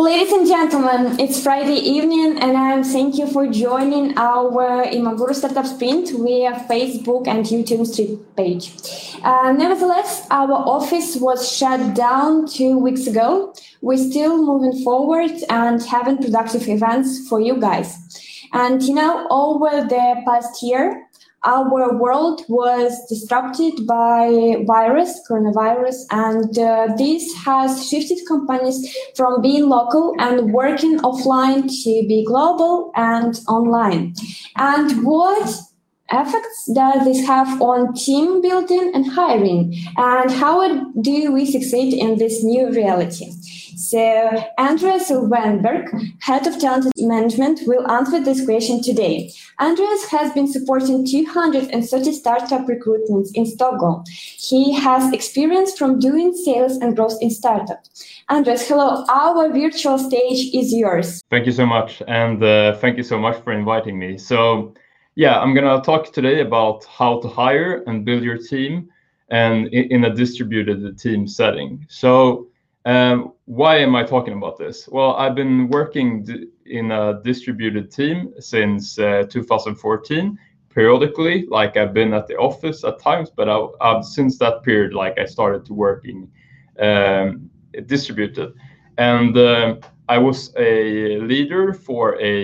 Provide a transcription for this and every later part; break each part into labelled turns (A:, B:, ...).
A: Ladies and gentlemen, it's Friday evening, and I thank you for joining our Imaguru Startup Sprint via Facebook and YouTube stream page. Uh, nevertheless, our office was shut down two weeks ago. We're still moving forward and having productive events for you guys. And you know, over the past year, our world was disrupted by virus coronavirus and uh, this has shifted companies from being local and working offline to be global and online. And what effects does this have on team building and hiring? And how do we succeed in this new reality so Andreas Weinberg, Head of Talent Management, will answer this question today. Andreas has been supporting 230 startup recruitments in Stockholm. He has experience from doing sales and growth in startups. Andreas, hello. Our virtual stage is yours.
B: Thank you so much. And uh, thank you so much for inviting me. So, yeah, I'm going to talk today about how to hire and build your team and in a distributed team setting. So, um, why am I talking about this? Well, I've been working in a distributed team since uh, 2014 periodically like i've been at the office at times but I, have since that period like i started to work in um, distributed and uh, i was a leader for a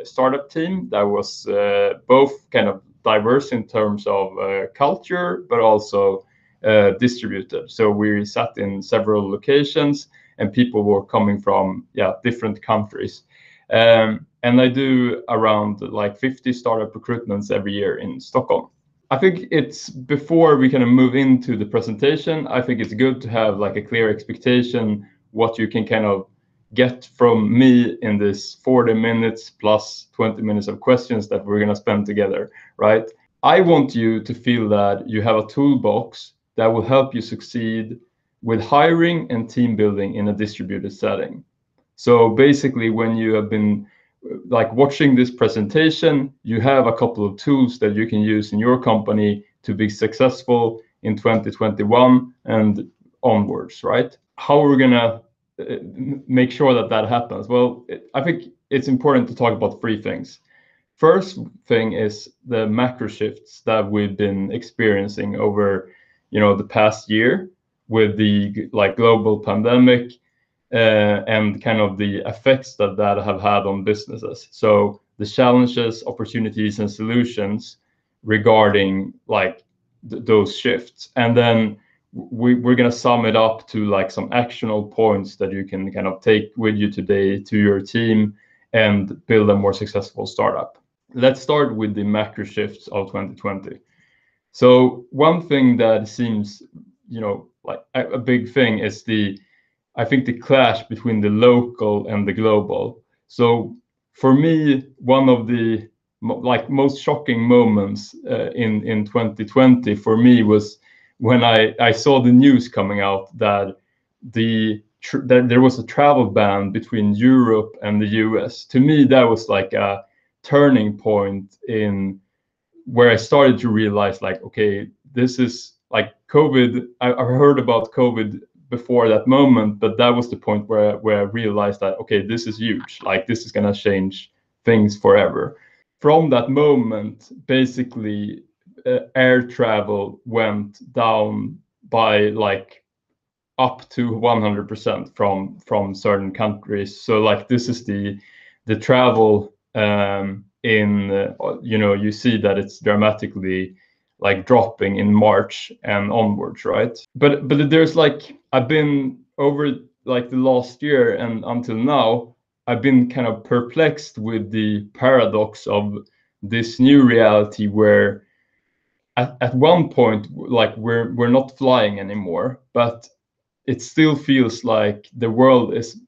B: uh, startup team that was uh, both kind of diverse in terms of uh, culture but also uh, distributed. So we sat in several locations, and people were coming from yeah different countries. Um, and I do around like 50 startup recruitments every year in Stockholm. I think it's before we kind of move into the presentation. I think it's good to have like a clear expectation what you can kind of get from me in this 40 minutes plus 20 minutes of questions that we're going to spend together, right? I want you to feel that you have a toolbox that will help you succeed with hiring and team building in a distributed setting. So basically, when you have been like watching this presentation, you have a couple of tools that you can use in your company to be successful in 2021 and onwards, right? How are we gonna uh, make sure that that happens? Well, I think it's important to talk about three things. First thing is the macro shifts that we've been experiencing over you know the past year with the like global pandemic uh, and kind of the effects that that have had on businesses. So the challenges, opportunities, and solutions regarding like th- those shifts, and then we, we're going to sum it up to like some actionable points that you can kind of take with you today to your team and build a more successful startup. Let's start with the macro shifts of 2020. So one thing that seems, you know, like a, big thing is the, I think the clash between the local and the global. So for me, one of the like most shocking moments uh, in in 2020 for me was when I I saw the news coming out that the that there was a travel ban between Europe and the US. To me, that was like a turning point in where I started to realize like, okay, this is like COVID. I, I heard about COVID before that moment, but that was the point where where I realized that okay, this is huge. Like this is gonna change things forever. From that moment, basically, uh, air travel went down by like up to 100% from from certain countries. So like this is the the travel um, in uh, you know you see that it's dramatically like dropping in March and onwards, right? But but there's like I've been over like the last year and until now, I've been kind of perplexed with the paradox of this new reality where at, at one point like we're we're not flying anymore, but it still feels like the world is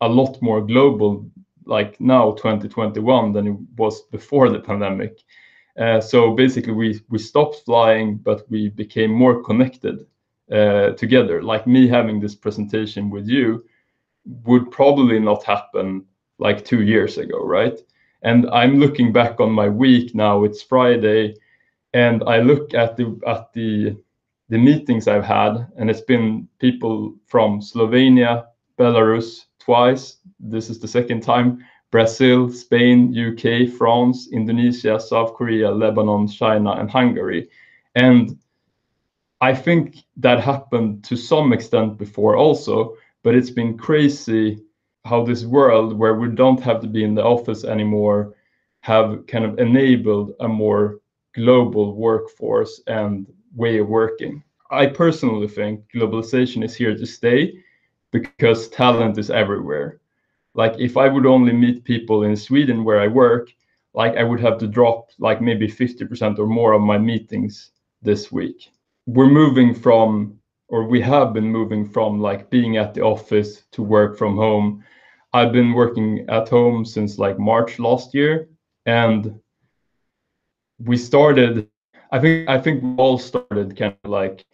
B: a lot more global like now 2021 than it was before the pandemic. Uh, so basically, we we stopped flying, but we became more connected uh, together. Like me having this presentation with you would probably not happen like two years ago, right? And I'm looking back on my week now. It's Friday, and I look at the at the the meetings I've had, and it's been people from Slovenia, Belarus twice. This is the second time. Brazil, Spain, UK, France, Indonesia, South Korea, Lebanon, China, and Hungary. And I think that happened to some extent before also, but it's been crazy how this world where we don't have to be in the office anymore have kind of enabled a more global workforce and way of working. I personally think globalization is here to stay because talent is everywhere like if i would only meet people in sweden where i work like i would have to drop like maybe 50% or more of my meetings this week. We're moving from or we have been moving from like being at the office to work from home. I've been working at home since like march last year and we started i think i think we all started kind of like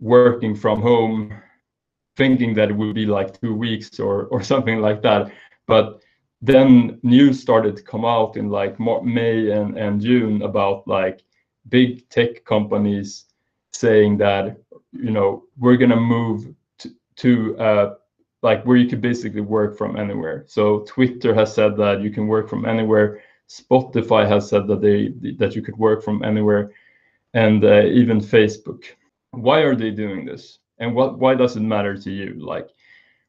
B: working from home thinking that it would be like two weeks or or something like that. But then news started to come out in like May and, and June about like big tech companies saying that you know we're gonna move to, to uh, like where you could basically work from anywhere. So Twitter has said that you can work from anywhere. Spotify has said that they that you could work from anywhere, and uh, even Facebook. Why are they doing this? And what why does it matter to you? Like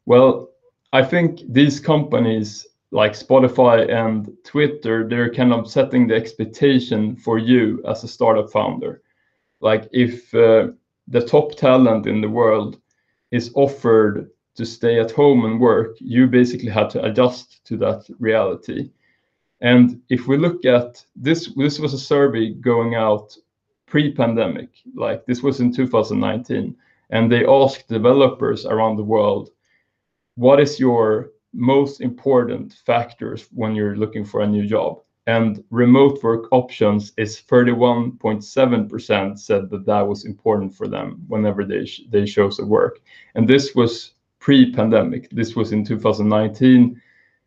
B: well i think these companies like spotify and twitter they're kind of setting the expectation for you as a startup founder. Like if uh, the top talent in the world is offered to stay at home and work you basically had to adjust to that reality. And if we look at this this was a survey going out pre-pandemic like this was in 2019 and they asked developers around the world, what is your most important factors when you're looking for a new job? And remote work options is 31.7% said that that was important for them whenever they, they chose a work. And this was pre-pandemic. This was in 2019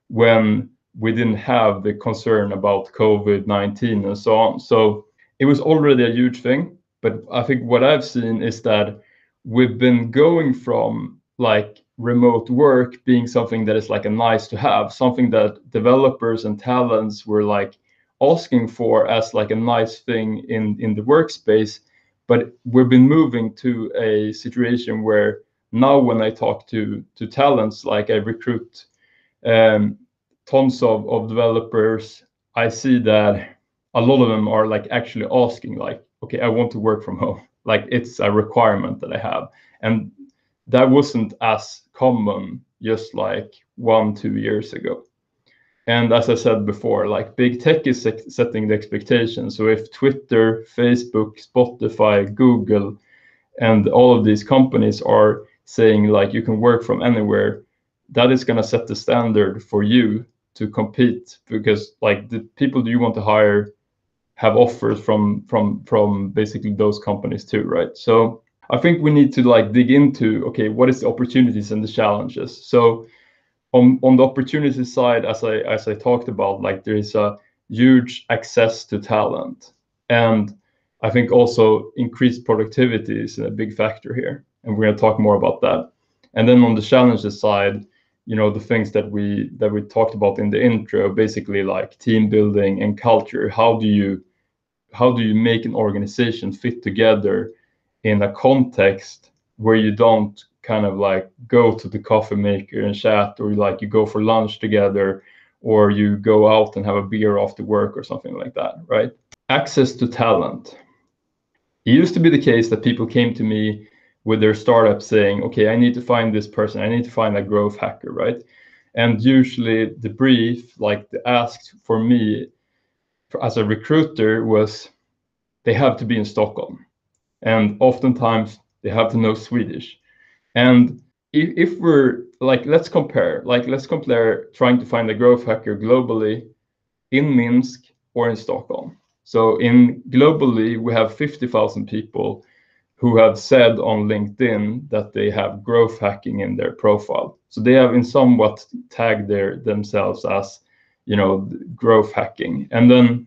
B: when we didn't have the concern about COVID-19 and so on. So it was already a huge thing. But I think what I've seen is that we've been going from like remote work being something that is like a nice to have, something that developers and talents were like asking for as like a nice thing in in the workspace. But we've been moving to a situation where now when I talk to to talents, like I recruit um, tons of, of developers, I see that a lot of them are like actually asking like, okay, I want to work from home like it's a requirement that I have. And that wasn't as common just like one, two years ago. And as I said before, like big tech is setting the expectation. So if Twitter, Facebook, Spotify, Google, and all of these companies are saying like you can work from anywhere, that is going to set the standard for you to compete because like the people you want to hire have offers from from from basically those companies too, right? So I think we need to like dig into okay, what is the opportunities and the challenges? So on on the opportunity side, as I as I talked about, like there is a huge access to talent, and I think also increased productivity is a big factor here, and we're going to talk more about that. And then on the challenges side, you know the things that we that we talked about in the intro, basically like team building and culture. How do you how do you make an organization fit together in a context where you don't kind of like go to the coffee maker and chat or like you go for lunch together or you go out and have a beer after work or something like that right? Access to talent. It used to be the case that people came to me with their startup saying okay i need to find this person. I need to find a growth hacker right? And usually the brief like the ask for me as a recruiter was they have to be in Stockholm, and oftentimes they have to know Swedish. And if, if we're like, let's compare, like let's compare trying to find a growth hacker globally in Minsk or in Stockholm. So in globally, we have 50,000 people who have said on LinkedIn that they have growth hacking in their profile. So they have in somewhat tagged their themselves as you know, growth hacking. And then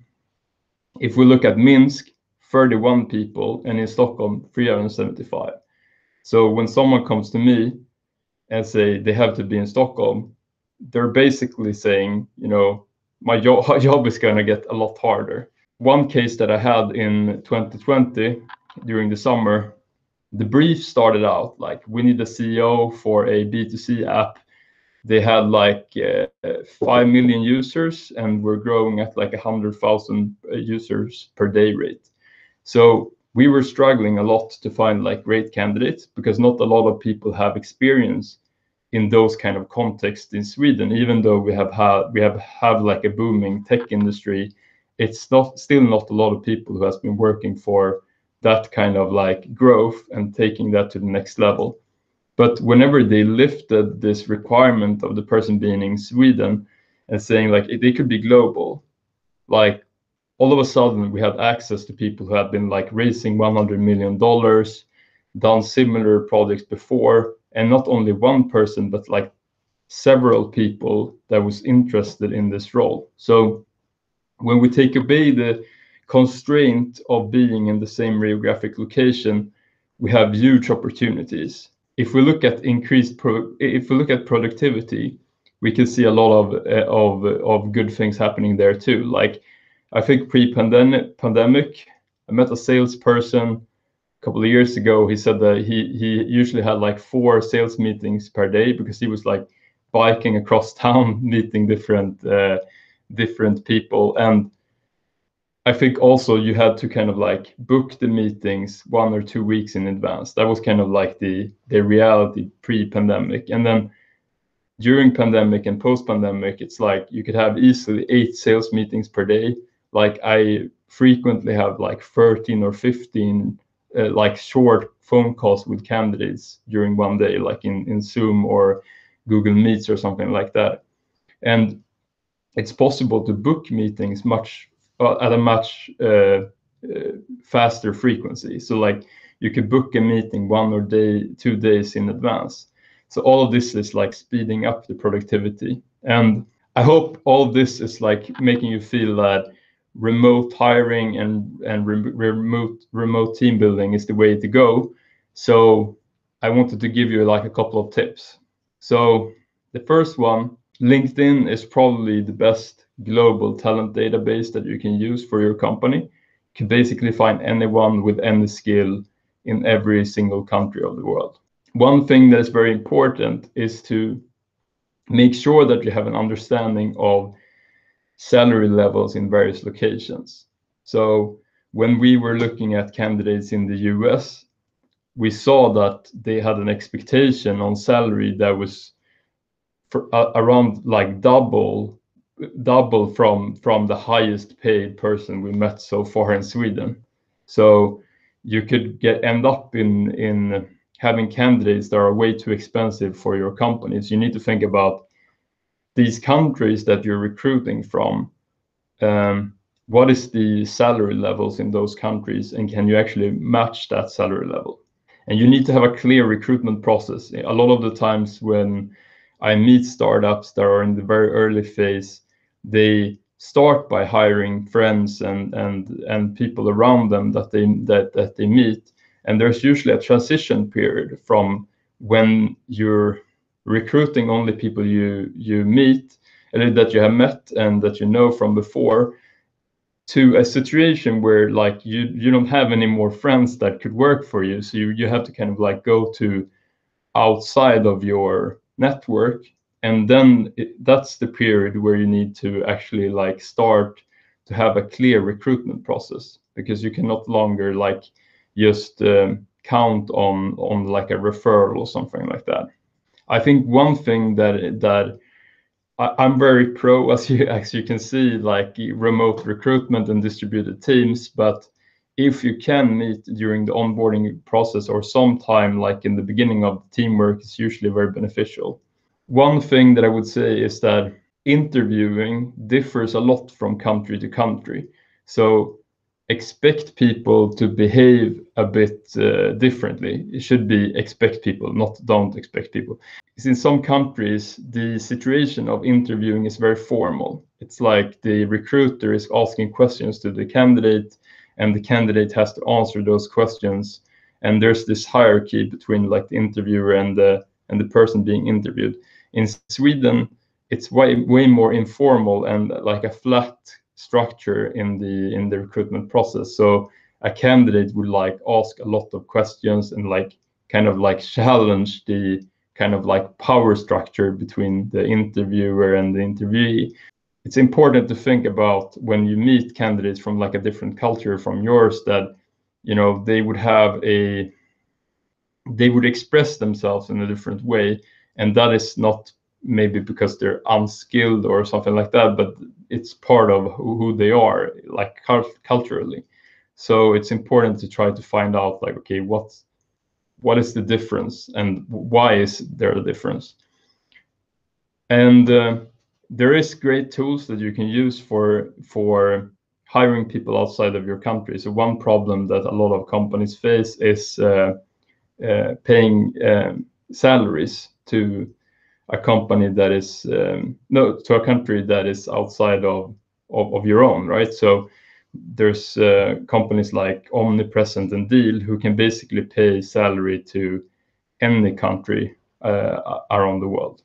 B: if we look at Minsk, 31 people, and in Stockholm, 375. So when someone comes to me and say they have to be in Stockholm, they're basically saying, you know, my job, job is going to get a lot harder. One case that I had in 2020 during the summer, the brief started out like we need a CEO for a B2C app. They had like uh, 5 million users and we're growing at like 100,000 users per day rate. So we were struggling a lot to find like great candidates because not a lot of people have experience in those kind of contexts in Sweden, even though we have had we have have like a booming tech industry, it's not still not a lot of people who has been working for that kind of like growth and taking that to the next level. But whenever they lifted this requirement of the person being in Sweden and saying like they could be global, like all of a sudden we had access to people who had been like raising 100 million dollars, done similar projects before, and not only one person but like several people that was interested in this role. So when we take away the constraint of being in the same geographic location we have huge opportunities if we look at increased pro if we look at productivity we can see a lot of eh, of good things happening there too. Like i think pre-pandemic i met a salesperson a couple of years ago, he said that he usually had like four sales meetings per day because he was like biking across town, meeting different eh, different people, and I think also you had to kind of like book the meetings one or two weeks in advance. That was kind of like the the reality pre-pandemic, and then during pandemic and post-pandemic, it's like you could have easily eight sales meetings per day. Like I frequently have like 13 or 15 uh, like short phone calls with candidates during one day, like in, in Zoom or Google Meets or something like that. And it's possible to book meetings much at a much uh, uh, faster frequency. So like you could book a meeting one or day, two days in advance. So all of this is like speeding up the productivity. And I hope all of this is like making you feel that remote hiring and and re remote remote team building is the way to go. So I wanted to give you like a couple of tips. So the first one, LinkedIn is probably the best global talent database that you can use for your company. You can basically find anyone with any skill in every single country of the world. One thing that is very important is to make sure that you have an understanding of salary levels in various locations. So when we were looking at candidates in the US, we saw that they had an expectation on salary that was for, uh, around like double double from from the highest paid person we met so far in Sweden. So you could get end up in in having candidates that are way too expensive for your companies. You need to think about these countries that you're recruiting from, um, what is the salary levels in those countries, and can you actually match that salary level? And you need to have a clear recruitment process. A lot of the times when I meet startups that are in the very early phase, they start by hiring friends and and and people around them that they that that they meet, and there's usually a transition period from when you're recruiting only people you you meet and that you have met and that you know from before to a situation where like you you don't have any more friends that could work for you. So you, you have to kind of like go to outside of your network and then it, that's the period where you need to actually like start to have a clear recruitment process because you can not longer like just um, count on on like a referral or something like that I think one thing that that I, am very pro, as you as you can see, like remote recruitment and distributed teams. But if you can meet during the onboarding process or sometime like in the beginning of the teamwork, it's usually very beneficial. One thing that I would say is that interviewing differs a lot from country to country. So expect people to behave a bit uh, differently. It should be expect people, not don't expect people. Because in some countries, the situation of interviewing is very formal. It's like the recruiter is asking questions to the candidate, and the candidate has to answer those questions. And there's this hierarchy between like the interviewer and the and the person being interviewed. In Sweden, it's way way more informal and like a flat structure in the in the recruitment process. So a candidate would like ask a lot of questions and like kind of like challenge the kind of like power structure between the interviewer and the interviewee it's important to think about when you meet candidates from like a different culture from yours that you know they would have a they would express themselves in a different way and that is not maybe because they're unskilled or something like that but it's part of who, they are like culturally so it's important to try to find out like okay what what is the difference and why is there a difference and uh, there is great tools that you can use for for hiring people outside of your country. So one problem that a lot of companies face is uh, uh, paying um, salaries to a company that is um, no to a country that is outside of, of, of your own, right? So there's uh, companies like Omnipresent and Deel who can basically pay salary to any country uh, around the world,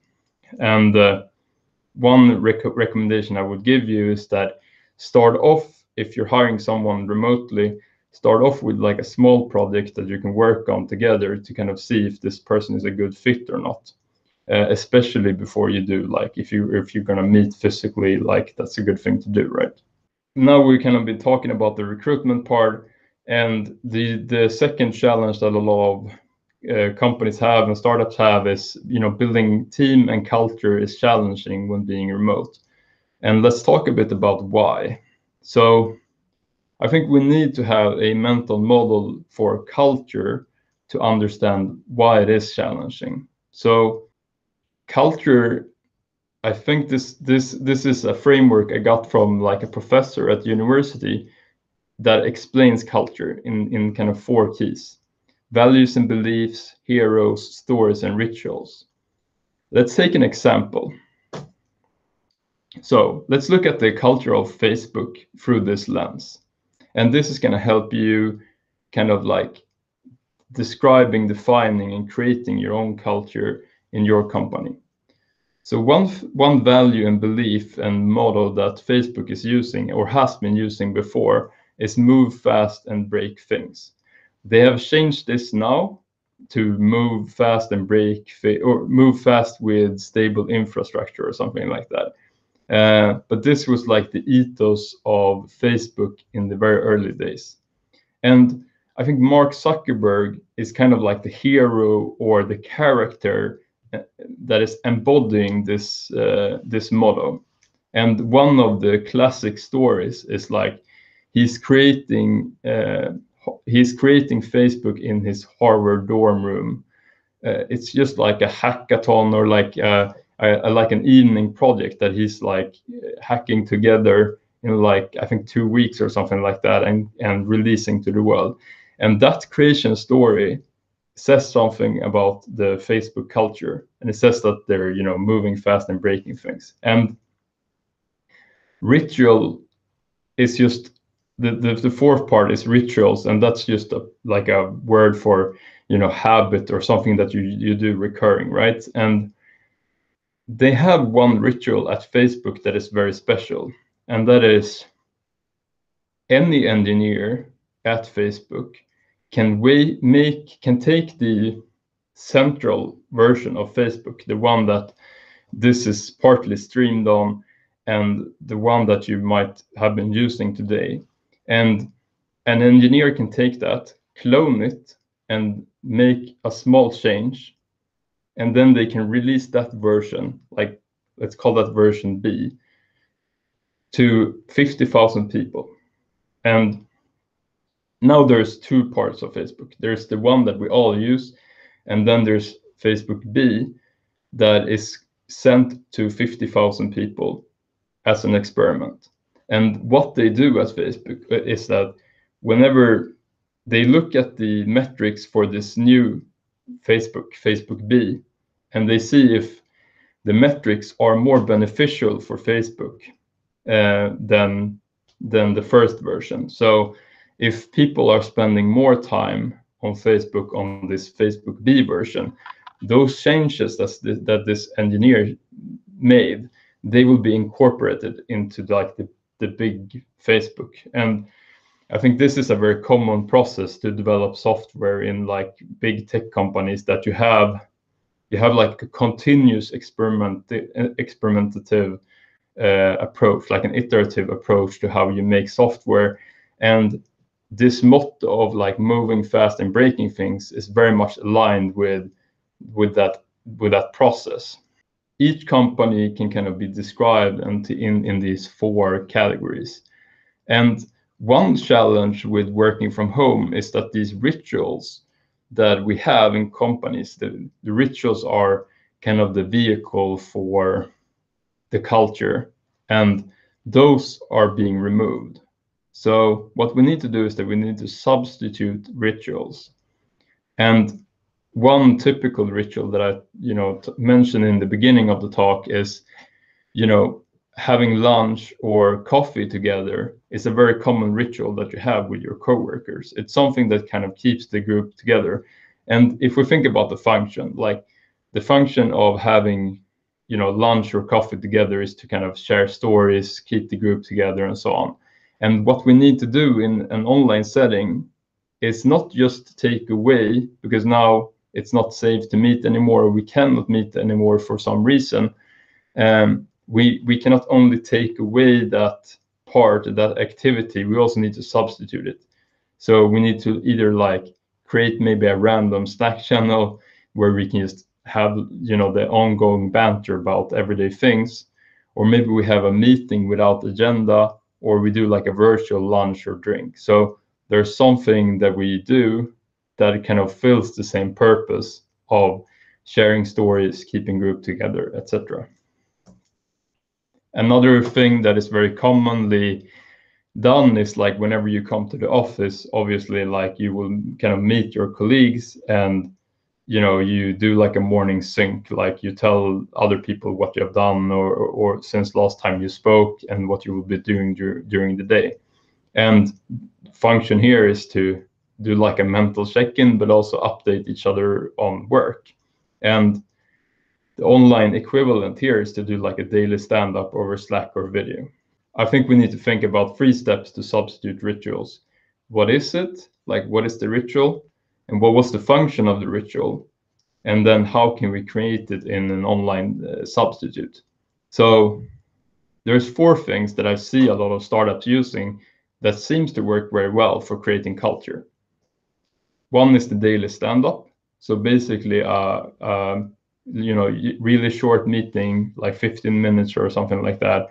B: and uh, one rec recommendation I would give you is that start off if you're hiring someone remotely start off with like a small project that you can work on together to kind of see if this person is a good fit or not. Uh, especially before you do like if you if you're to meet physically like that's a good thing to do right? Now we kind of been talking about the recruitment part and the the second challenge that a lot of uh, companies have and startups have is you know building team and culture is challenging when being remote. And let's talk a bit about why. So i think we need to have a mental model for culture to understand why it is challenging so culture i think this this this is a framework i got from like a professor at university that explains culture in in kind of four keys values and beliefs, heroes, stories, and rituals. Let's take an example. So let's look at the culture of Facebook through this lens. And this is going to help you kind of like describing, defining, and creating your own culture in your company. So one, one value and belief and model that Facebook is using or has been using before is move fast and break things. They have changed this now to move fast and break or move fast with stable infrastructure or something like that. Uh, but this was like the ethos of Facebook in the very early days. And I think Mark Zuckerberg is kind of like the hero or the character uh, that is embodying this uh, this motto. And one of the classic stories is like he's creating uh, he's creating Facebook in his Harvard dorm room. Uh, it's just like a hackathon or like a, a, like an evening project that he's like hacking together in like I think two weeks or something like that, and and releasing to the world. And that creation story says something about the Facebook culture, and it says that they're you know moving fast and breaking things. And ritual is just the, the, the fourth part is rituals and that's just a, like a word for you know habit or something that you you do recurring right and they have one ritual at facebook that is very special and that is any engineer at facebook can we make can take the central version of facebook the one that this is partly streamed on and the one that you might have been using today and an engineer can take that, clone it, and make a small change. And then they can release that version, like let's call that version B, to 50,000 people. And now there's two parts of Facebook. There's the one that we all use, and then there's Facebook B that is sent to 50,000 people as an experiment. And what they do at Facebook uh, is that whenever they look at the metrics for this new Facebook, Facebook B, and they see if the metrics are more beneficial for Facebook uh, than than the first version. So if people are spending more time on Facebook on this Facebook B version, those changes that that this engineer made they will be incorporated into like the, the big facebook and i think this is a very common process to develop software in like big tech companies that you have you have like a continuous experiment experimentative uh, approach like an iterative approach to how you make software. And this motto of like moving fast and breaking things is very much aligned with with that with that process. Each company can kind of be described into in in these four categories. And one challenge with working from home is that these rituals that we have in companies the, the rituals are kind of the vehicle for the culture and those are being removed so what we need to do is that we need to substitute rituals. And one typical ritual that I, you know, mentioned in the beginning of the talk is, you know, having lunch or coffee together is a very common ritual that you have with your coworkers. It's something that kind of keeps the group together. And if we think about the function, like the function of having, you know, lunch or coffee together is to kind of share stories, keep the group together, and so on. And what we need to do in an online setting is not just take away, because now it's not safe to meet anymore, we cannot meet anymore for some reason. Um, we, we cannot only take away that part, that activity, we also need to substitute it. So we need to either like create maybe a random Slack channel where we can just have you know the ongoing banter about everyday things, or maybe we have a meeting without agenda or we do like a virtual lunch or drink. So there's something that we do that kind of fills the same purpose of sharing stories, keeping group together, etc. Another thing that is very commonly done is like whenever you come to the office, obviously like you will kind of meet your colleagues and you know you do like a morning sync like you tell other people what you have done or or since last time you spoke and what you will be doing dur- during the day. And function here is to do like a mental check-in but also update each other on work. And the online equivalent here is to do like a daily stand-up over slack or video. I think we need to think about three steps to substitute rituals. What is it? Like what is the ritual? And what was the function of the ritual? And then how can we create it in an online uh, substitute? So there's four things that i see a lot of startups using that seems to work very well for creating culture. One is the daily stand-up. So basically uh, uh, you know really short meeting like 15 minutes or something like that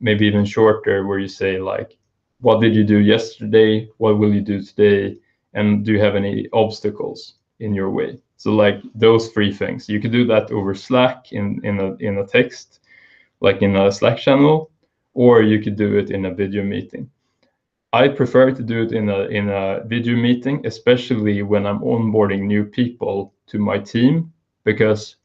B: maybe even shorter where you say like what did you do yesterday? What will you do today? And do you have any obstacles in your way? So like those three things. You could do that over slack in in a in a text like in a slack channel or you could do it in a video meeting. I prefer to do it in a in a video meeting especially when i'm onboarding new people to my team because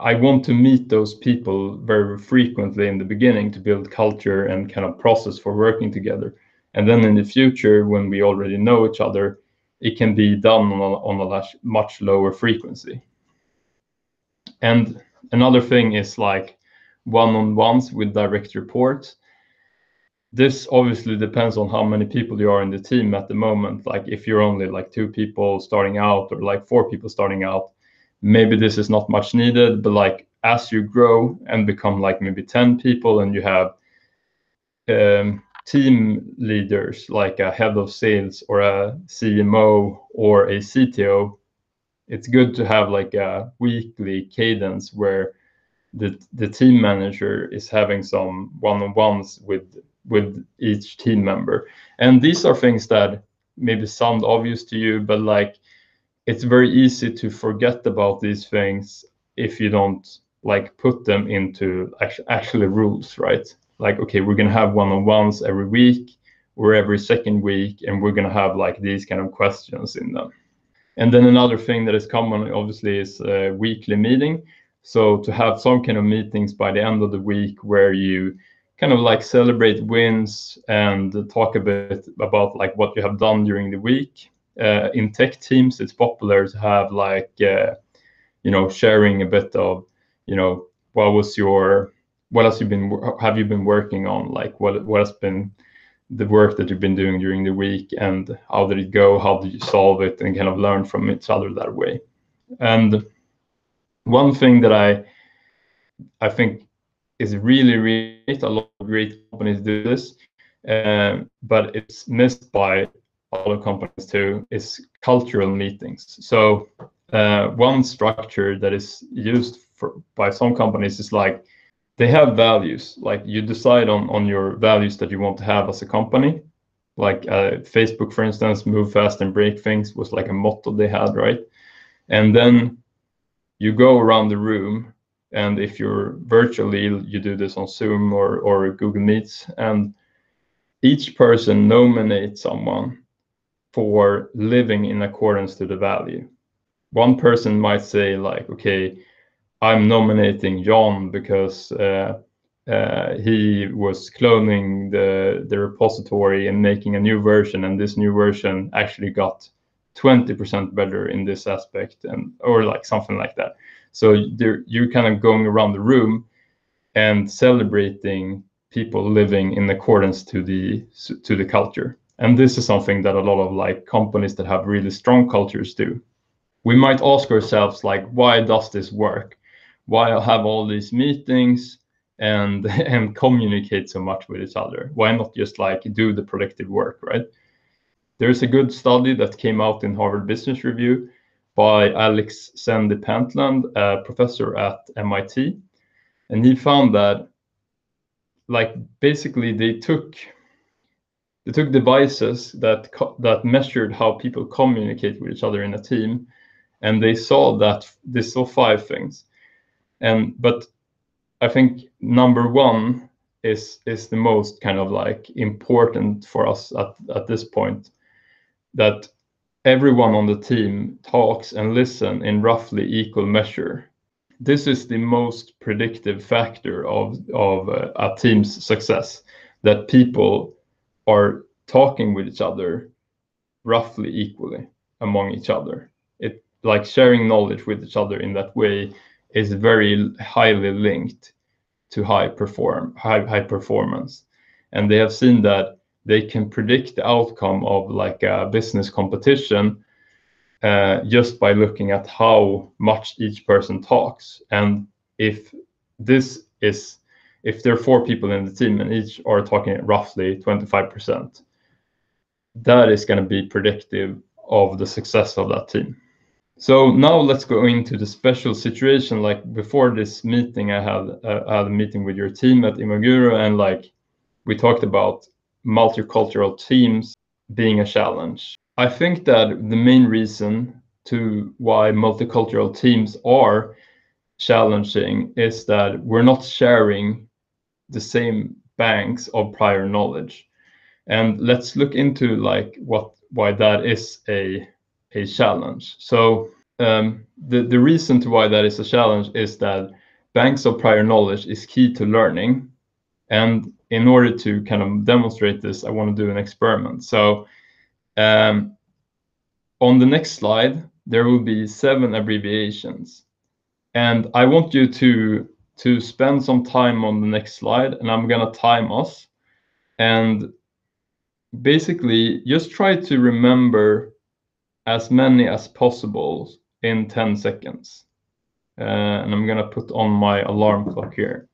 B: I want to meet those people very frequently in the beginning to build culture and kind of process for working together. And then in the future, when we already know each other, it can be done on a, on a much lower frequency. And another thing is like one-on-ones with direct reports. This obviously depends on how many people you are in the team at the moment. Like if you're only like two people starting out or like four people starting out, maybe this is not much needed. But like as you grow and become like maybe 10 people and you have um, team leaders like a head of sales or a CMO or a CTO, it's good to have like a weekly cadence where the the team manager is having some one-on-ones with with each team member. And these are things that maybe sound obvious to you, but like it's very easy to forget about these things if you don't like put them into actually, actually rules, right? like okay we're to have one-on-ones every week or every second week and we're to have like these kind of questions in them and then another thing that is common obviously is a weekly meeting so to have some kind of meetings by the end of the week where you kind of like celebrate wins and talk a bit about like what you have done during the week uh, in tech teams it's popular to have like uh, you know sharing a bit of you know what was your what else you've been have you been working on? Like what what has been the work that you've been doing during the week? And how did it go? How did you solve it? And kind of learn from each other that way. And one thing that i i think is really really a lot of great companies do this um, but it's missed by other companies too is cultural meetings. So uh, one structure that is used for, by some companies is like they have values. Like you decide on on your values that you want to have as a company. Like uh, facebook for instance move fast and break things was like a motto they had right? And then you go around the room and if you're virtually you do this on zoom or or google meets and each person nominates someone for living in accordance to the value one person might say like okay I'm nominating John because uh, uh, he was cloning the the repository and making a new version, and this new version actually got 20% better in this aspect, and or like something like that. So you're kind of going around the room and celebrating people living in accordance to the to the culture. And this is something that a lot of like companies that have really strong cultures do. We might ask ourselves like, why does this work? why have all these meetings and and communicate so much with each other? Why not just like do the productive work, right? There's a good study that came out in Harvard Business Review by Alex Sandy Pentland, a professor at MIT, and he found that like basically they took they took devices that that measured how people communicate with each other in a team and they saw that they saw five things. And but i think number one is is the most kind of like important for us at, at this point that everyone on the team talks and listen in roughly equal measure. This is the most predictive factor of of uh, a team's success that people are talking with each other roughly equally among each other. It like sharing knowledge with each other in that way is very highly linked to high perform high, high performance. And they have seen that they can predict the outcome of like a business competition uh, just by looking at how much each person talks. And if this is if there are four people in the team and each are talking roughly 25% that is going to be predictive of the success of that team so now let's go into the special situation. Like before this meeting, I had uh, had a meeting with your team at Imaguru, and like we talked about multicultural teams being a challenge. I think that the main reason to why multicultural teams are challenging is that we're not sharing the same banks of prior knowledge. And let's look into like what why that is a a challenge. So um, the the reason to why that is a challenge is that banks of prior knowledge is key to learning, and in order to kind of demonstrate this, I want to do an experiment. So um, on the next slide, there will be seven abbreviations, and I want you to to spend some time on the next slide, and I'm gonna time us, and basically just try to remember as many as possible in 10 seconds. Uh, and I'm gonna put on my alarm clock here.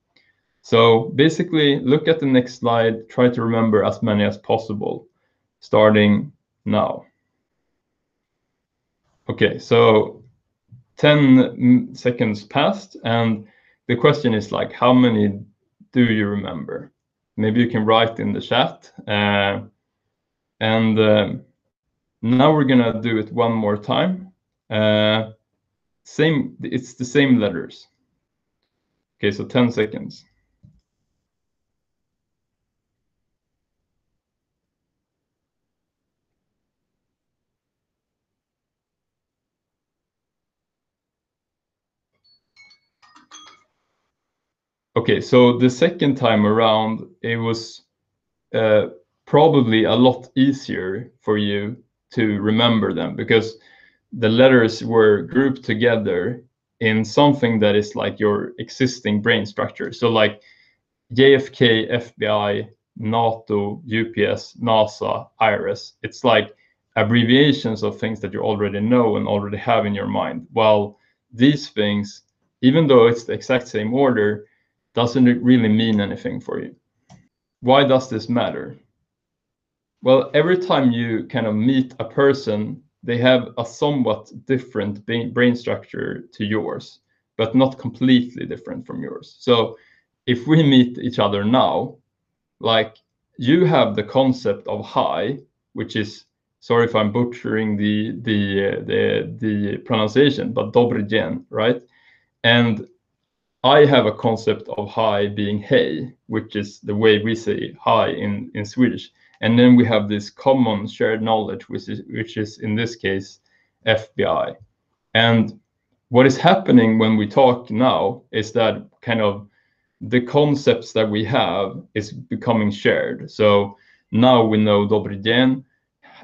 B: So basically, look at the next slide, try to remember as many as possible, starting now. Okay, so 10 seconds passed, and the question is like, how many do you remember? Maybe you can write in the chat. Uh, and uh, now we're gonna do it one more time. Uh, same, it's the same letters. Okay, so 10 seconds. Okay, so the second time around, it was uh, probably a lot easier for you to remember them because the letters were grouped together in something that is like your existing brain structure. So like JFK, FBI, NATO, UPS, NASA, IRS. It's like abbreviations of things that you already know and already have in your mind. While these things, even though it's the exact same order, doesn't it really mean anything for you. Why does this matter? Well, every time you kind of meet a person, they have a somewhat different brain structure to yours, but not completely different from yours. So if we meet each other now, like you have the concept of hi, which is sorry if I'm butchering the the uh, the the pronunciation, but dzień, right? And I have a concept of hi being hey, which is the way we say hi in in Swedish. And then we have this common shared knowledge, which is which is in this case FBI. And what is happening when we talk now is that kind of the concepts that we have is becoming shared. So now we know Dobry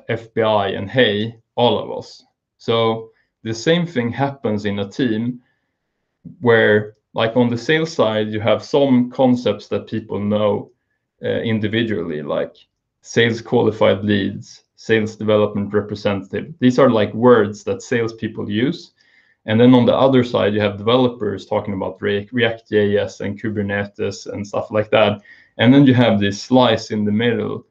B: FBI, and Hey, all of us. So the same thing happens in a team where, like on the sales side, you have some concepts that people know uh, individually, like sales qualified leads, sales development representative. These are like words that salespeople use and then on the other side, you have developers talking about React React.js and Kubernetes and stuff like that. And then you have this slice in the middle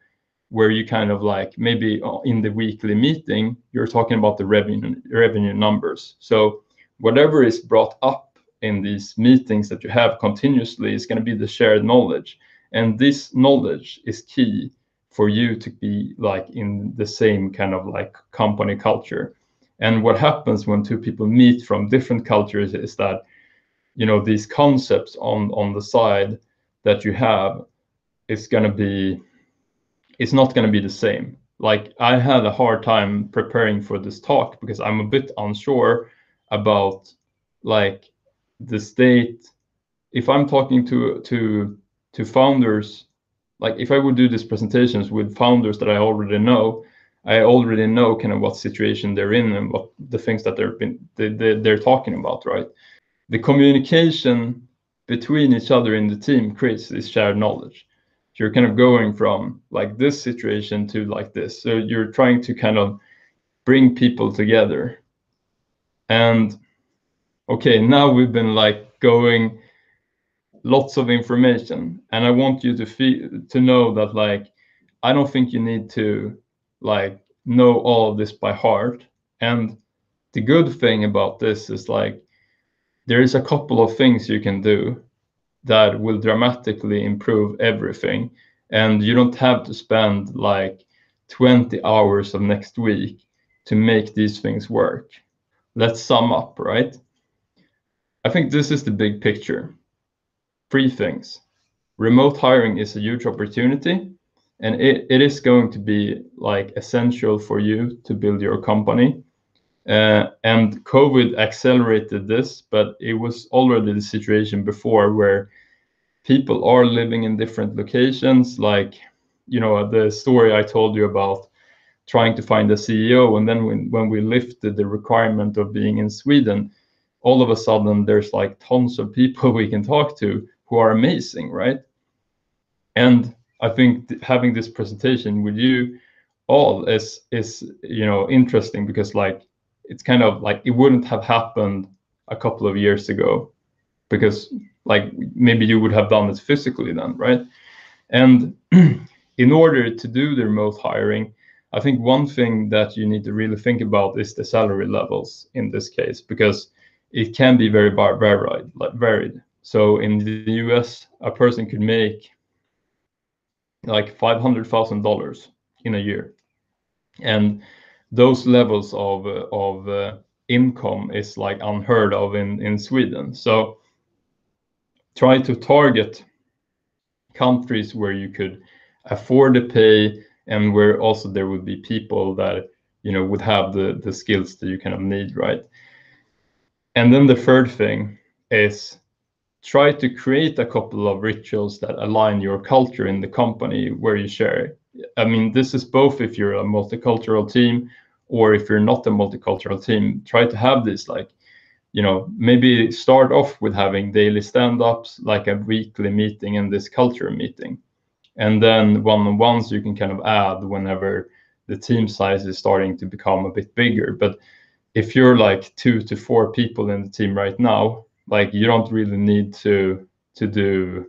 B: where you kind of like maybe uh, in the weekly meeting, you're talking about the revenue revenue numbers. So whatever is brought up in these meetings that you have continuously is going to be the shared knowledge. And this knowledge is key for you to be like in the same kind of like company culture and what happens when two people meet from different cultures is that, you know, these concepts on on the side that you have is going to be, it's not going to be the same. Like I had a hard time preparing for this talk because I'm a bit unsure about like the state. If I'm talking to to to founders, like if I would do these presentations with founders that I already know, I already know kind of what situation they're in and what the things that they're been they, they, they're talking about, right? The communication between each other in the team creates this shared knowledge. so You're kind of going from like this situation to like this. So you're trying to kind of bring people together. And okay, now we've been like going lots of information, and I want you to feel to know that like I don't think you need to like know all of this by heart. And the good thing about this is like there is a couple of things you can do that will dramatically improve everything. And you don't have to spend like 20 hours of next week to make these things work. Let's sum up, right? I think this is the big picture. Three things. Remote hiring is a huge opportunity and it, it is going to be like essential for you to build your company uh, and covid accelerated this but it was already the situation before where people are living in different locations like you know the story i told you about trying to find a ceo and then when, when we lifted the requirement of being in sweden all of a sudden there's like tons of people we can talk to who are amazing right? And I think having this presentation with you all is is you know interesting because like it's kind of like it wouldn't have happened a couple of years ago because like maybe you would have done it physically then right? And in order to do the remote hiring i think one thing that you need to really think about is the salary levels in this case because it can be very varied varied so in the us a person could make like $500,000 in a year. And those levels of, of uh, income is like unheard of in, in Sweden. So try to target countries where you could afford to pay and where also there would be people that you know would have the the skills that you kind of need right and then the third thing is try to create a couple of rituals that align your culture in the company where you share. I mean, this is both if you're a multicultural team or if you're not a multicultural team, try to have this like you know maybe start off with having daily stand-ups like a weekly meeting and this culture meeting and then one-on-ones you can kind of add whenever the team size is starting to become a bit bigger but if you're like two to four people in the team right now like you don't really need to to do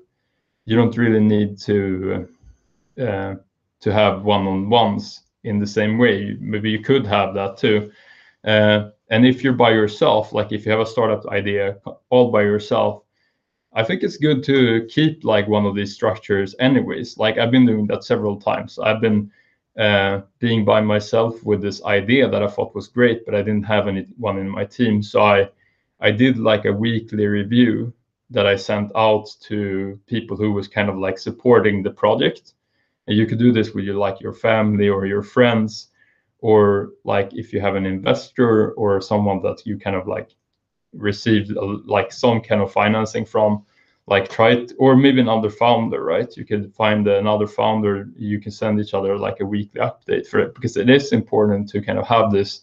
B: you don't really need to uh, to have one-on-ones in the same way. Maybe you could have that too. Uh, and if you're by yourself like if you have a startup idea all by yourself i think it's good to keep like one of these structures anyways. Like i've been doing that several times. I've been Uh, being by myself with this idea that i thought was great but i didn't have anyone in my team. So i i did like a weekly review that i sent out to people who was kind of like supporting the project. And you could do this with your like your family or your friends or like if you have an investor or someone that you kind of like received a, like some kind of financing from like try it or maybe another founder right? You could find another founder you can send each other like a weekly update for it because it is important to kind of have this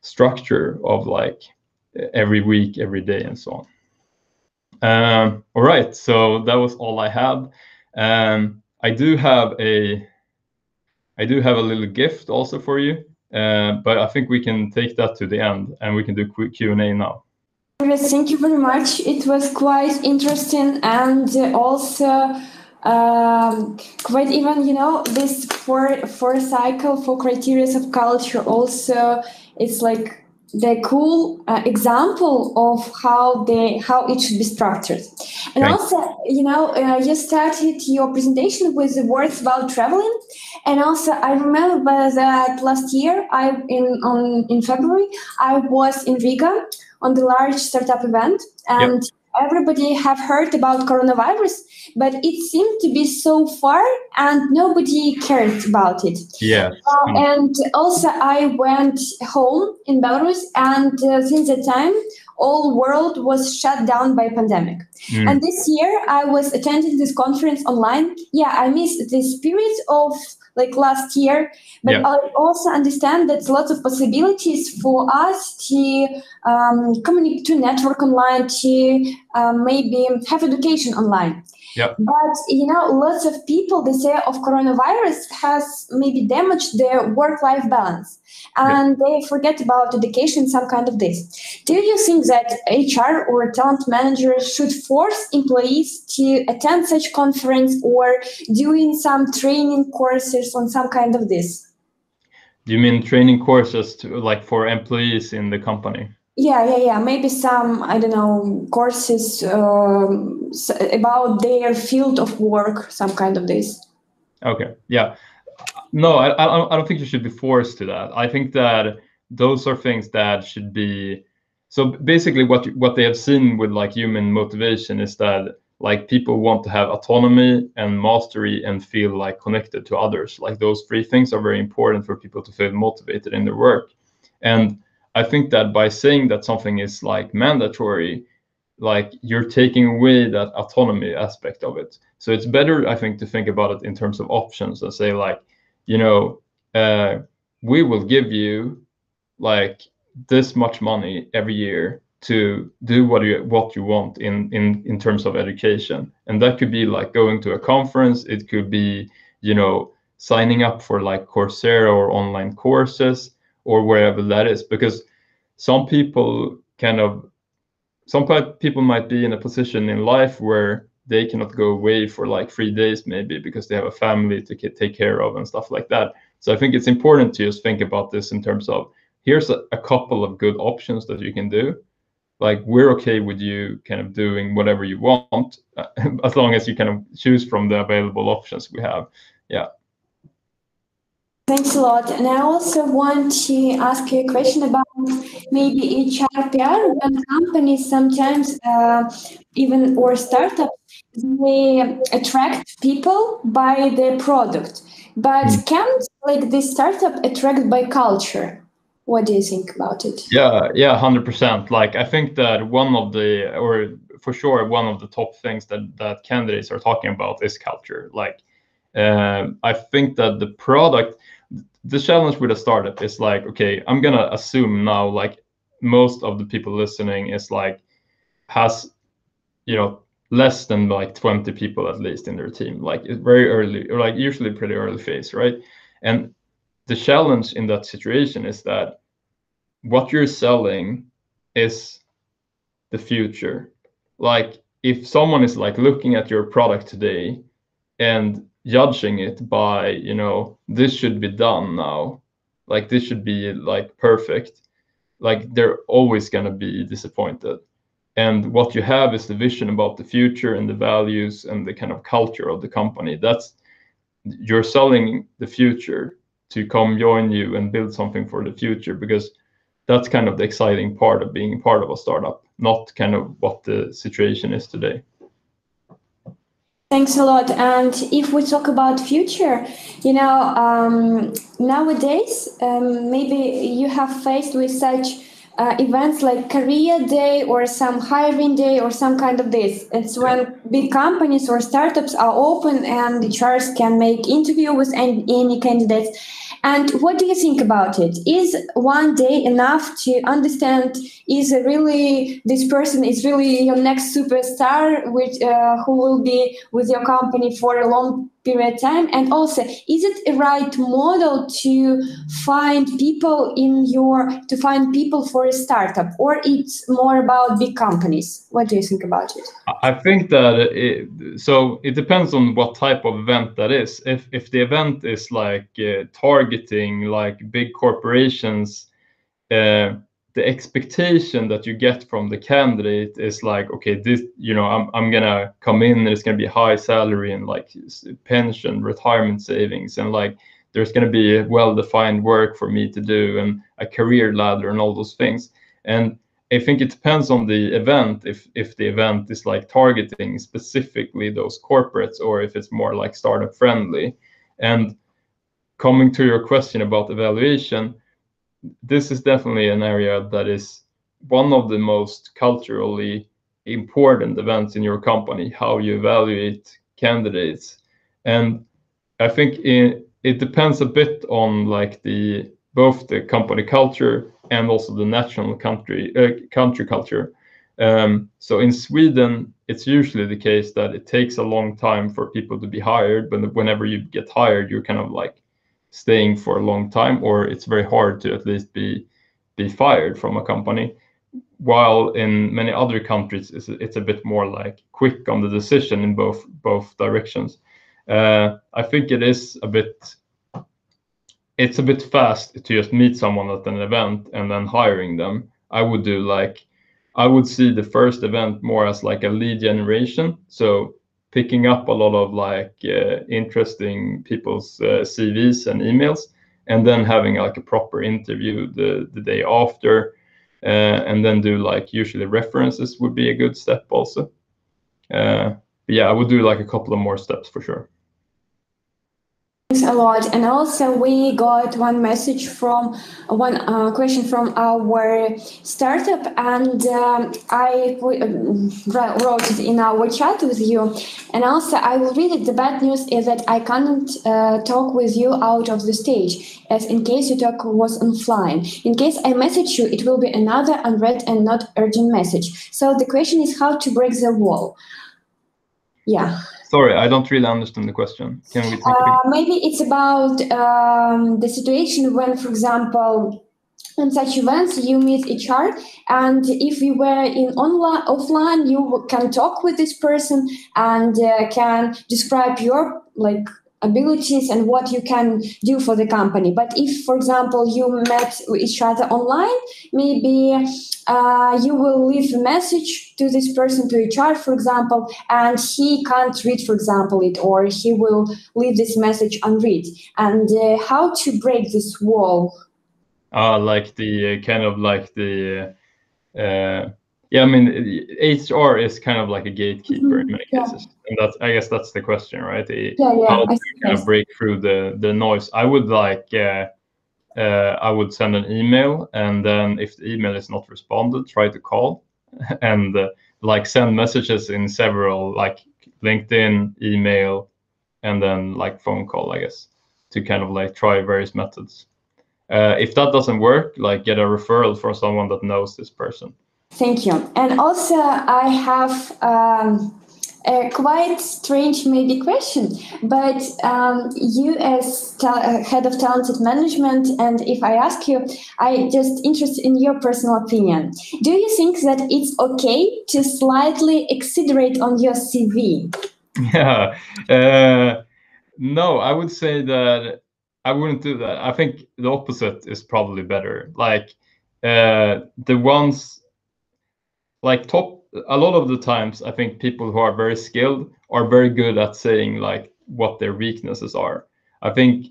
B: structure of like every week every day and so on. Um, all right so that was all i had. Um, i do have a I do have a little gift also for you, uh, but I think we can take that to the end and we can do quick Q&A now.
A: Thank you very much. It was quite interesting and also um, quite even, you know, this four, four cycle, four criteria of culture also, it's like the cool uh, example of how they how it should be structured. And right. also you know uh, you started your presentation with the words about traveling. And also i remember that last year i in on in february i was in riga on the large startup event. And yep everybody have heard about coronavirus but it seemed to be so far and nobody cared about it.
B: Yeah
A: uh, and also i went home in belarus and uh, since that time all world was shut down by pandemic mm. and this year i was attending this conference online yeah i missed the spirit of like last year. But yeah. I also understand that lots of possibilities for us to um, communicate, to network online, to um, maybe have education online.
B: Yep.
A: But you know, lots of people they say of coronavirus has maybe damaged their work-life balance, and yep. they forget about education, some kind of this. Do you think that HR or talent managers should force employees to attend such conference or doing some training courses on some kind of this?
B: Do you mean training courses to like for employees in the company?
A: Yeah yeah yeah. Maybe some i don't know courses um, about their field of work some kind of this.
B: Okay. Yeah. No I, I don't think you should be forced to that. I think that those are things that should be so basically what what they have seen with like human motivation is that like people want to have autonomy and mastery and feel like connected to others. Like those three things are very important for people to feel motivated in their work. And I think that by saying that something is like mandatory, like you're taking away that autonomy aspect of it. So it's better, I think, to think about it in terms of options and say like, you know, uh, we will give you like this much money every year to do what you what you want in in in terms of education. And that could be like going to a conference. It could be you know signing up for like coursera or online courses or wherever that is. Because some people kind of some people might be in a position in life where they cannot go away for like three days maybe because they have a family to take care of and stuff like that. So i think it's important to just think about this in terms of here's a, a couple of good options that you can do. Like we're okay with you kind of doing whatever you want as long as you kind of choose from the available options we have. Yeah
A: Thanks a lot. And I also want to ask you a question about maybe HR PR when companies sometimes, uh, even or startups, they attract people by their product, but mm. can't like this startup attract by culture? What do you think about it?
B: Yeah, yeah, hundred percent. Like I think that one of the, or for sure, one of the top things that that candidates are talking about is culture. Like, uh, I think that the product the challenge with a startup is like okay i'm gonna assume now like most of the people listening is like has you know less than like 20 people at least in their team. Like it's very early or like usually pretty early phase right? And the challenge in that situation is that what you're selling is the future. Like if someone is like looking at your product today and judging it by you know this should be done now. Like this should be like perfect. Like they're always going to be disappointed. And what you have is the vision about the future and the values and the kind of culture of the company. That's you're selling the future to come join you and build something for the future because that's kind of the exciting part of being part of a startup not kind of what the situation is today
A: Thanks a lot. And if we talk about future, you know, um, nowadays, um, maybe you have faced with such uh, events like career day or some hiring day or some kind of this. It's when big companies or startups are open and the chairs can make interview with any, any candidates and what do you think about it? Is one day enough to understand is really this person is really your next superstar, which uh, who will be with your company for a long period of time? And also, is it a right model to find people in your to find people for a startup, or it's more about big companies? What do you think about it?
B: I think that it, so it depends on what type of event that is. If if the event is like uh, targeting like big corporations. Uh, the expectation that you get from the candidate is like okay this you know i'm, I'm gonna come in and it's gonna be high salary and like pension retirement savings and like there's gonna be well defined work for me to do and a career ladder and all those things. And i think it depends on the event if if the event is like targeting specifically those corporates or if it's more like startup friendly and coming to your question about evaluation this is definitely an area that is one of the most culturally important events in your company, how you evaluate candidates. And I think it, it depends a bit on like the both the company culture and also the national country uh, country culture. Um, so in Sweden, it's usually the case that it takes a long time for people to be hired. But whenever you get hired, you're kind of like staying for a long time, or it's very hard to at least be be fired from a company. While in many other countries, it's, it's a bit more like quick on the decision in both both directions. Uh, I think it is a bit it's a bit fast to just meet someone at an event and then hiring them. I would do like I would see the first event more as like a lead generation. So picking up a lot of like uh, interesting people's uh, CVs and emails, and then having like a proper interview the the day after, uh, and then do like usually references would be a good step also. Uh, yeah, I would do like a couple of more steps for sure.
A: Thanks a lot. And also, we got one message from one uh, question from our startup, and um, I um, wrote it in our chat with you. And also, I will read it. The bad news is that I cannot uh, talk with you out of the stage, as in case your talk was offline. In case I message you, it will be another unread and not urgent message. So the question is how to break the wall. Yeah.
B: Sorry, I don't really understand the question. Can we uh,
A: Maybe it's about um, the situation when, for example, in such events you meet HR, and if you were in online offline, you can talk with this person and uh, can describe your like abilities and what you can do for the company. But if, for example, you met each other online, maybe uh, you will leave a message to this person, to HR, for example, and he can't read, for example, it, or he will leave this message unread. And uh, how to break this wall?
B: Uh, like the uh, kind of like the uh, yeah, I mean, HR is kind of like a gatekeeper mm-hmm. in many yeah. cases, and that's I guess that's the question, right?
A: The, yeah, yeah.
B: How do you kind of break through the the noise? I would like, uh, uh, I would send an email, and then if the email is not responded, try to call, and uh, like send messages in several like LinkedIn, email, and then like phone call, I guess, to kind of like try various methods. uh, if that doesn't work, like get a referral from someone that knows this person.
A: Thank you. And also, I have um, a quite strange maybe question, but um, you as head of talented management, and if I ask you, I just interested in your personal opinion. Do you think that it's okay to slightly exaggerate on your CV?
B: Yeah. Uh, no, I would say that I wouldn't do that. I think the opposite is probably better. Like uh, the ones like top a lot of the times I think people who are very skilled are very good at saying like what their weaknesses are. I think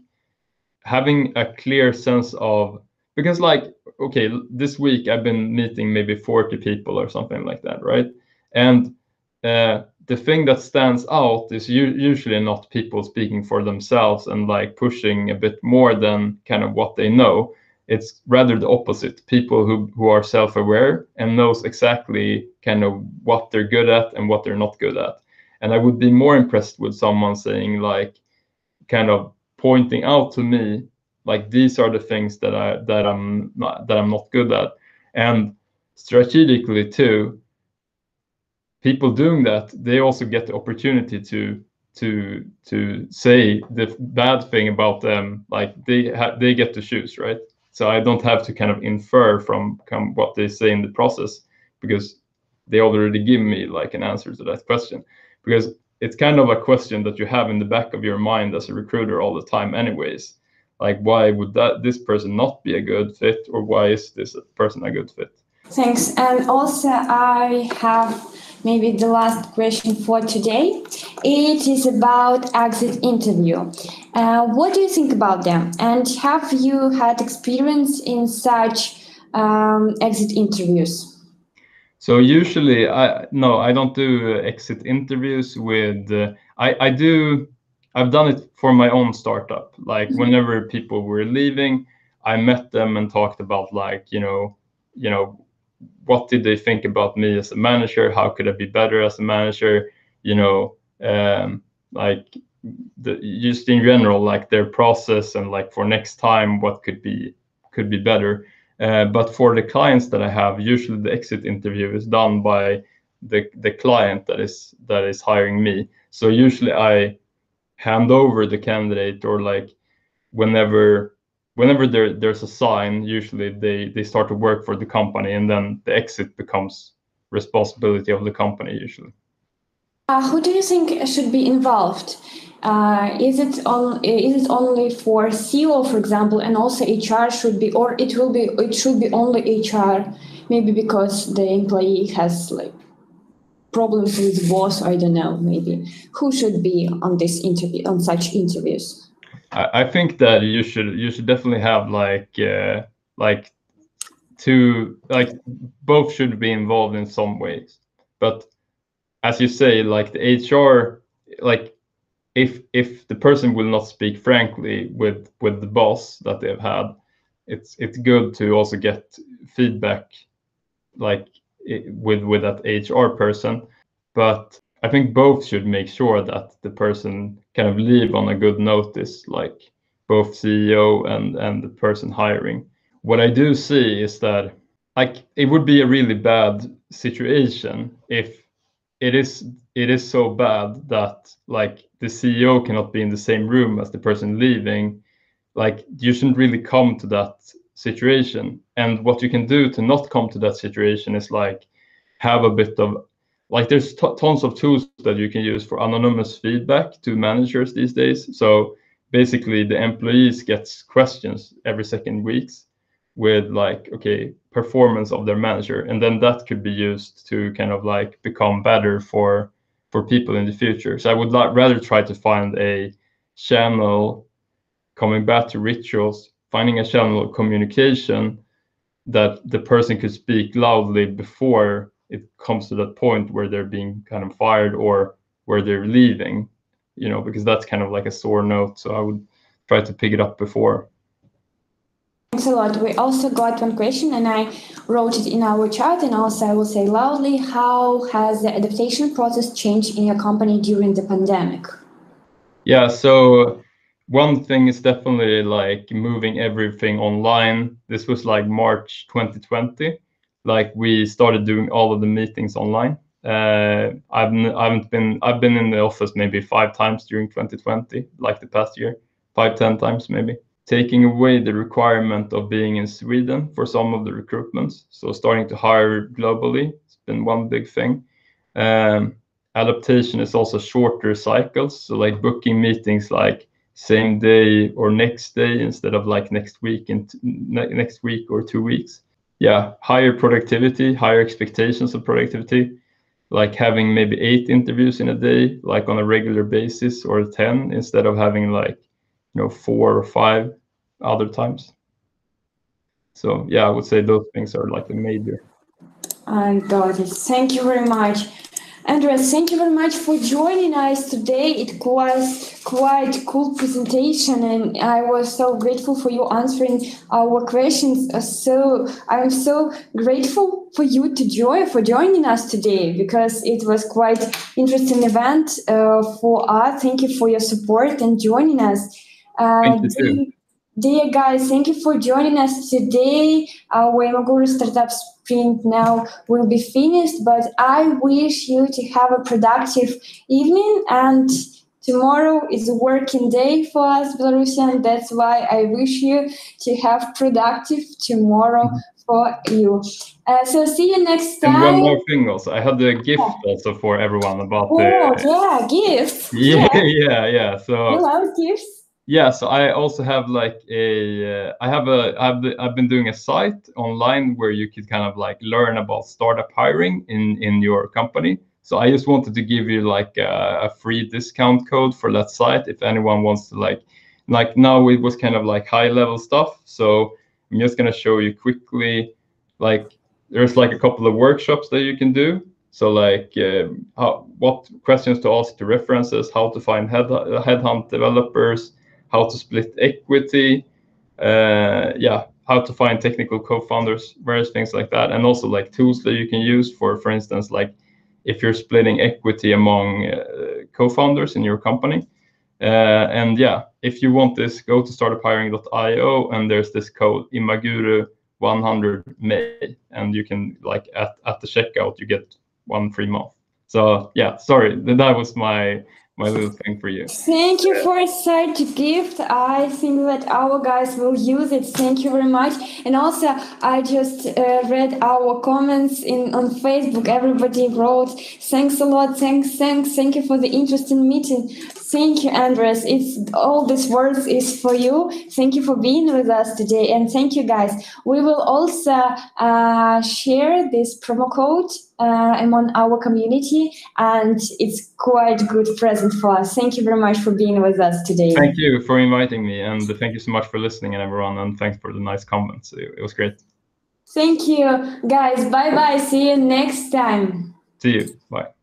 B: having a clear sense of because like okay this week I've been meeting maybe 40 people or something like that right and uh, the thing that stands out is usually not people speaking for themselves and like pushing a bit more than kind of what they know it's rather the opposite. People who, who are self-aware and knows exactly kind of what they're good at and what they're not good at. And i would be more impressed with someone saying like kind of pointing out to me like these are the things that i that i'm not that i'm not good at. And strategically too people doing that they also get the opportunity to to to say the bad thing about them like they ha- they get to choose right so I don't have to kind of infer from what they say in the process because they already give me like an answer to that question. Because it's kind of a question that you have in the back of your mind as a recruiter all the time, anyways. Like, why would that this person not be a good fit, or why is this person a good fit?
A: Thanks. And also, I have maybe the last question for today. It is about exit interview. Uh, what do you think about them? And have you had experience in such um, exit interviews?
B: So usually, I no, I don't do exit interviews with. Uh, I I do. I've done it for my own startup. Like mm-hmm. whenever people were leaving, I met them and talked about like you know, you know, what did they think about me as a manager? How could I be better as a manager? You know, um, like the, just in general, like their process and like for next time, what could be could be better. Uh, but for the clients that I have, usually the exit interview is done by the the client that is that is hiring me. So usually I hand over the candidate or like whenever whenever there, there's a sign, usually they, they start to work for the company and then the exit becomes responsibility of the company usually.
A: Uh, who do you think should be involved? Uh, is it on is it only for CEO, for example, and also HR should be, or it will be it should be only HR, maybe because the employee has like problems with boss. I don't know. Maybe who should be on this interview on such interviews?
B: I, think that you should you should definitely have like uh, like two like both should be involved in some ways. But as you say, like the HR, like if if the person will not speak frankly with with the boss that they've had, it's it's good to also get feedback like with with that HR person. But I think both should make sure that the person kind of leave on a good notice, like both CEO and and the person hiring. What I do see is that like it would be a really bad situation if it is it is so bad that like the CEO cannot be in the same room as the person leaving. Like you shouldn't really come to that situation. And what you can do to not come to that situation is like have a bit of like there's tons of tools that you can use for anonymous feedback to managers these days. So basically the employees gets questions every second weeks with like okay performance of their manager. And then that could be used to kind of like become better for for people in the future. So i would like rather try to find a channel coming back to rituals finding a channel of communication that the person could speak loudly before it comes to that point where they're being kind of fired or where they're leaving, you know, because that's kind of like a sore note. So I would try to pick it up before.
A: Thanks a lot. We also got one question, and I wrote it in our chat, and also I will say loudly how has the adaptation process changed in your company during the pandemic?
B: Yeah, so one thing is definitely like moving everything online. This was like March 2020. Like we started doing all of the meetings online. Uh, I've I haven't been I've been in the office maybe five times during 2020, like the past year, five ten times maybe. Taking away the requirement of being in Sweden for some of the recruitments, so starting to hire globally. It's been one big thing. Um, adaptation is also shorter cycles, so like booking meetings like same day or next day instead of like next week and ne- next week or two weeks. Yeah, higher productivity, higher expectations of productivity, like having maybe eight interviews in a day, like on a regular basis, or 10 instead of having like, you know, four or five other times. So, yeah, I would say those things are like the major.
A: I got it. Thank you very much. Andreas, thank you very much for joining us today. It was quite cool presentation, and I was so grateful for you answering our questions. Uh, so I'm so grateful for you to join for joining us today because it was quite interesting event uh, for us. Thank you for your support and joining us.
B: Uh, thank you.
A: Dear guys, thank you for joining us today. Our Imaguru Startup Sprint now will be finished, but I wish you to have a productive evening and tomorrow is a working day for us Belarusian. That's why I wish you to have productive tomorrow for you. Uh, so see you next time.
B: And one more thing also, I had a gift yeah. also for everyone about
A: oh,
B: the...
A: yeah, gifts.
B: Yeah, yeah, yeah. yeah. So
A: I love gifts
B: yeah so i also have like a uh, i have a i've, I've been doing a site online where you could kind of like learn about startup hiring in in your company. So i just wanted to give you like a, a free discount code for that site if anyone wants to like like now it was kind of like high level stuff. So i'm just going to show you quickly like there's like a couple of workshops that you can do. So like uh, how, what questions to ask to references how to find head headhunt developers how to split equity, uh, yeah, how to find technical co-founders, various things like that, and also like tools that you can use for, for instance, like if you're splitting equity among uh, co-founders in your company. Uh, and yeah, if you want this, go to startuphiring.io and there's this code Imaguru 100 May, and you can like at, at the checkout you get one free month. So yeah, sorry, that was my my little thing for you.
A: Thank you for such a gift. I think that our guys will use it. Thank you very much. And also, I just uh, read our comments in on Facebook. Everybody wrote, "Thanks a lot. Thanks, thanks, thank you for the interesting meeting." Thank you, Andres. It's all these words is for you. Thank you for being with us today, and thank you, guys. We will also uh, share this promo code uh, among our community, and it's quite good present for us. Thank you very much for being with us today.
B: Thank you for inviting me, and thank you so much for listening, and everyone, and thanks for the nice comments. It, it was great.
A: Thank you, guys. Bye bye. See you next time.
B: See you. Bye.